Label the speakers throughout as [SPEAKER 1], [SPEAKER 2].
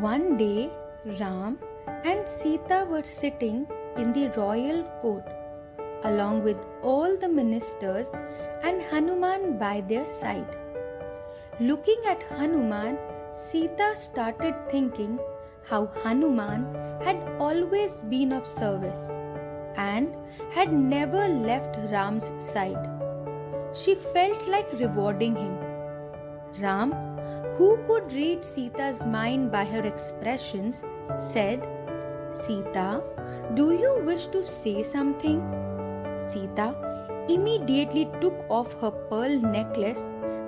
[SPEAKER 1] One day, Ram and Sita were sitting in the royal court along with all the ministers and Hanuman by their side. Looking at Hanuman, Sita started thinking how Hanuman had always been of service and had never left Ram's side. She felt like rewarding him. Ram, who could read Sita's mind by her expressions, said, Sita, do you wish to say something? Sita immediately took off her pearl necklace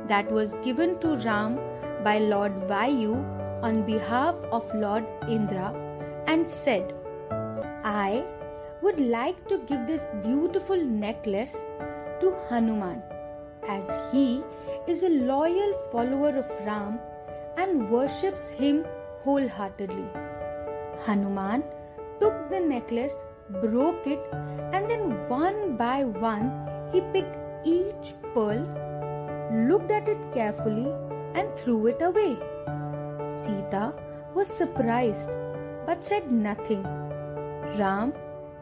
[SPEAKER 1] that was given to Ram by Lord Vayu on behalf of Lord Indra and said, I would like to give this beautiful necklace to Hanuman as he is a loyal follower of Ram and worships him wholeheartedly. Hanuman took the necklace broke it, and then one by one he picked each pearl, looked at it carefully, and threw it away. Sita was surprised but said nothing. Ram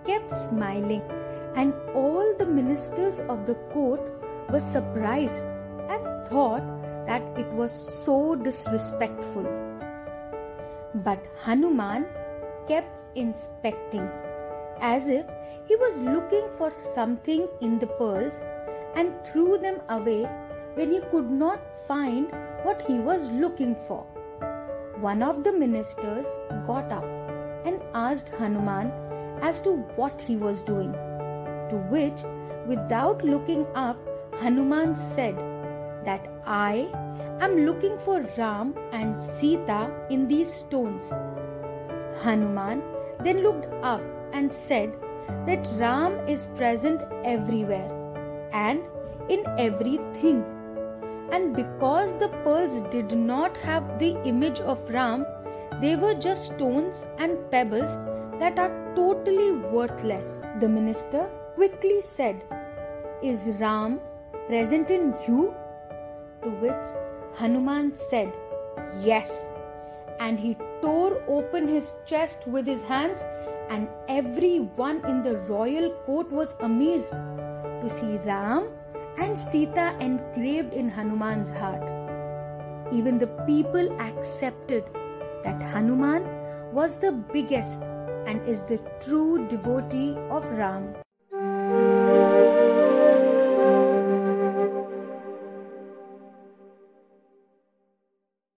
[SPEAKER 1] kept smiling, and all the ministers of the court were surprised thought that it was so disrespectful. But Hanuman kept inspecting as if he was looking for something in the pearls and threw them away when he could not find what he was looking for. One of the ministers got up and asked Hanuman as to what he was doing. To which, without looking up, Hanuman said that I am looking for Ram and Sita in these stones. Hanuman then looked up and said that Ram is present everywhere and in everything. And because the pearls did not have the image of Ram, they were just stones and pebbles that are totally worthless. The minister quickly said, Is Ram present in you? To which Hanuman said, Yes. And he tore open his chest with his hands and everyone in the royal court was amazed to see Ram and Sita engraved in Hanuman's heart. Even the people accepted that Hanuman was the biggest and is the true devotee of Ram.